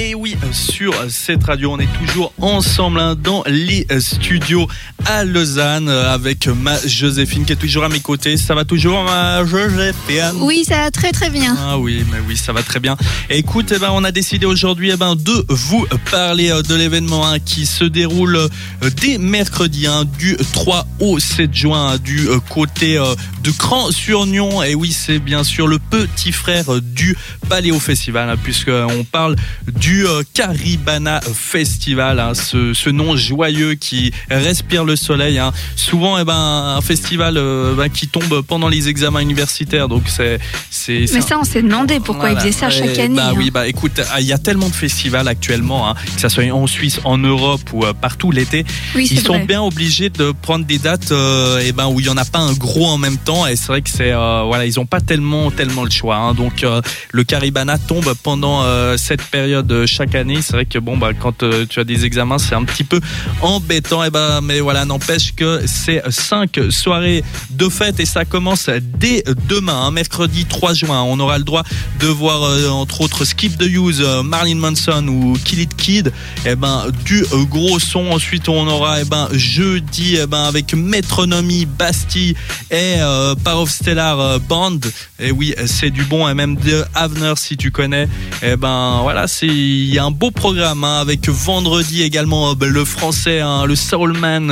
Et oui, sur cette radio, on est toujours ensemble hein, dans les studios à Lausanne avec ma Joséphine qui est toujours à mes côtés. Ça va toujours, ma Joséphine? Oui, ça va très très bien. Ah oui, mais oui, ça va très bien. Écoute, eh ben, on a décidé aujourd'hui eh ben, de vous parler euh, de l'événement hein, qui se déroule euh, dès mercredi, hein, du 3 au 7 juin, du euh, côté de Cran-sur-Nion. Et oui, c'est bien sûr le petit frère du Paléo Festival, puisqu'on parle du Caribana Festival, ce, ce, nom joyeux qui respire le soleil. Souvent, eh ben, un festival ben, qui tombe pendant les examens universitaires. Donc c'est, c'est. Mais ça, on s'est demandé pourquoi ils faisaient ça chaque année. Bah oui, bah écoute, il y a tellement de festivals actuellement, que ça soit en Suisse, en Europe ou partout l'été. ils sont bien obligés de prendre des dates, et ben où il y en a pas un gros en même temps. Et c'est vrai que c'est voilà, ils ont pas tellement tellement le choix. Hein. Donc le Caribana tombe pendant cette période chaque année. C'est vrai que bon bah quand tu as des examens, c'est un petit peu embêtant. Et ben mais voilà, n'empêche que c'est cinq soirées de fête et ça commence dès demain, hein, mercredi 3 juin. On aura le droit de voir euh, entre autres Skip the Use, euh, Marilyn Manson ou Kill It Kid. Et eh ben du euh, gros son. Ensuite on aura et eh ben jeudi et eh ben avec Metronomy, Bastille et Power of Stellar Band. Et oui, c'est du bon et même de Avner si tu connais. Et ben voilà, c'est il y a un beau programme hein, avec vendredi également le français, hein, le soulman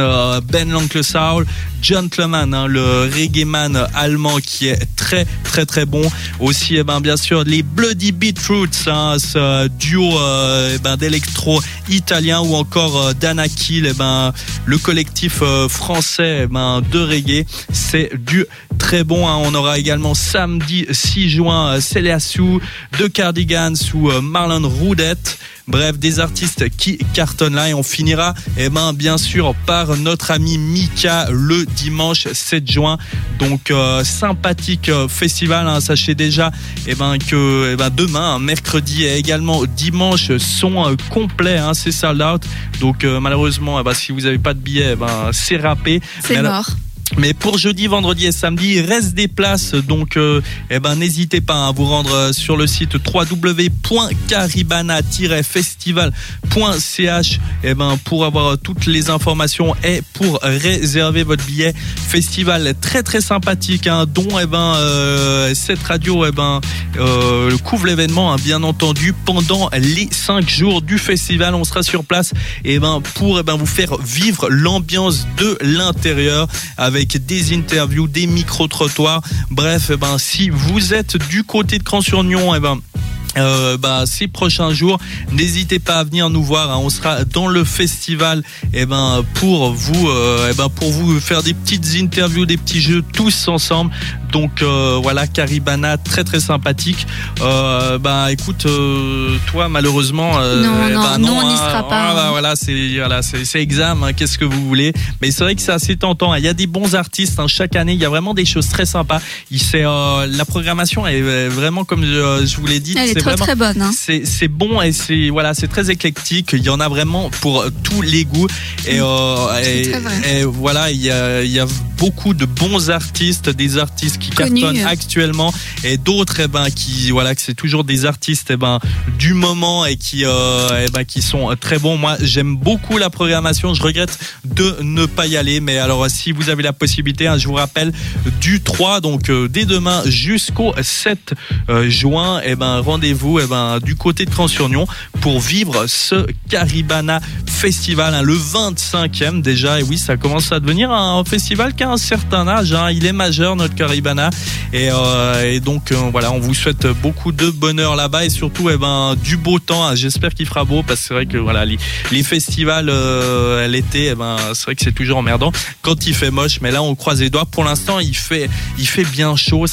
Ben L'Oncle Soul, Gentleman, hein, le reggae man allemand qui est très très très bon. Aussi, eh ben, bien sûr, les Bloody Beetroots, ce duo euh, eh ben, d'électro italien ou encore euh, eh ben, le collectif euh, français ben, de reggae. C'est du très bon. Hein. On aura également samedi 6 juin Sou de Cardigans ou Marlon Roudette. Bref, des artistes qui cartonnent là et on finira eh ben, bien sûr par notre ami Mika le dimanche 7 juin. Donc euh, sympathique euh, festival, hein. sachez déjà eh ben, que eh ben, demain, mercredi et également dimanche sont euh, complets, hein, c'est sold out. Donc malheureusement, eh ben, si vous n'avez pas de billets, ben, c'est râpé. C'est mort. Mais pour jeudi, vendredi et samedi, il reste des places. Donc, euh, eh ben, n'hésitez pas à vous rendre euh, sur le site www.caribana-festival.ch eh ben, pour avoir euh, toutes les informations et pour réserver votre billet. Festival très très sympathique, hein, dont eh ben, cette radio eh ben, couvre l'événement, hein, bien entendu, pendant les 5 jours du festival. On sera sur place eh ben, pour eh ben, vous faire vivre l'ambiance de l'intérieur des interviews, des micro-trottoirs. Bref, eh ben, si vous êtes du côté de Cran-sur-Nion, eh ben, euh, bah, ces prochains jours. N'hésitez pas à venir nous voir. Hein. On sera dans le festival, et eh ben pour vous, euh, eh ben pour vous faire des petites interviews, des petits jeux tous ensemble. Donc euh, voilà, Caribana, très très sympathique. Euh, bah écoute, euh, toi malheureusement, non, eh non, ben, non, on n'y hein. sera pas. Voilà, voilà c'est voilà, c'est examen. Hein. Qu'est-ce que vous voulez Mais c'est vrai que c'est assez tentant. Il y a des bons artistes chaque année. Il y a vraiment des choses très sympas. Il c'est la programmation est vraiment comme je, je vous l'ai dit. c'est très bonne. Hein. C'est bon et c'est voilà, c'est très éclectique. Il y en a vraiment pour tous les goûts. Et, euh, et, voilà, il y a, il y a beaucoup de bons artistes, des artistes qui cartonnent actuellement et d'autres eh ben qui voilà que c'est toujours des artistes eh ben du moment et qui euh, eh ben qui sont très bons. Moi, j'aime beaucoup la programmation. Je regrette de ne pas y aller, mais alors si vous avez la possibilité, hein, je vous rappelle du 3 donc euh, dès demain jusqu'au 7 juin, eh ben rendez-vous eh ben, du côté de Cran-sur-Nion pour vivre ce Caribana Festival, hein, le 25e déjà. Et oui, ça commence à devenir un festival un certain âge. Hein. Il est majeur, notre Caribana. Et, euh, donc, euh, voilà, on vous souhaite beaucoup de bonheur là-bas et surtout eh ben, du beau temps. Hein. J'espère qu'il fera beau parce que c'est vrai que voilà, les, festivals euh, l'été, eh ben, c'est vrai que c'est toujours emmerdant quand il fait moche. Mais là, on croise les doigts. Pour l'instant, il fait, il fait bien chaud.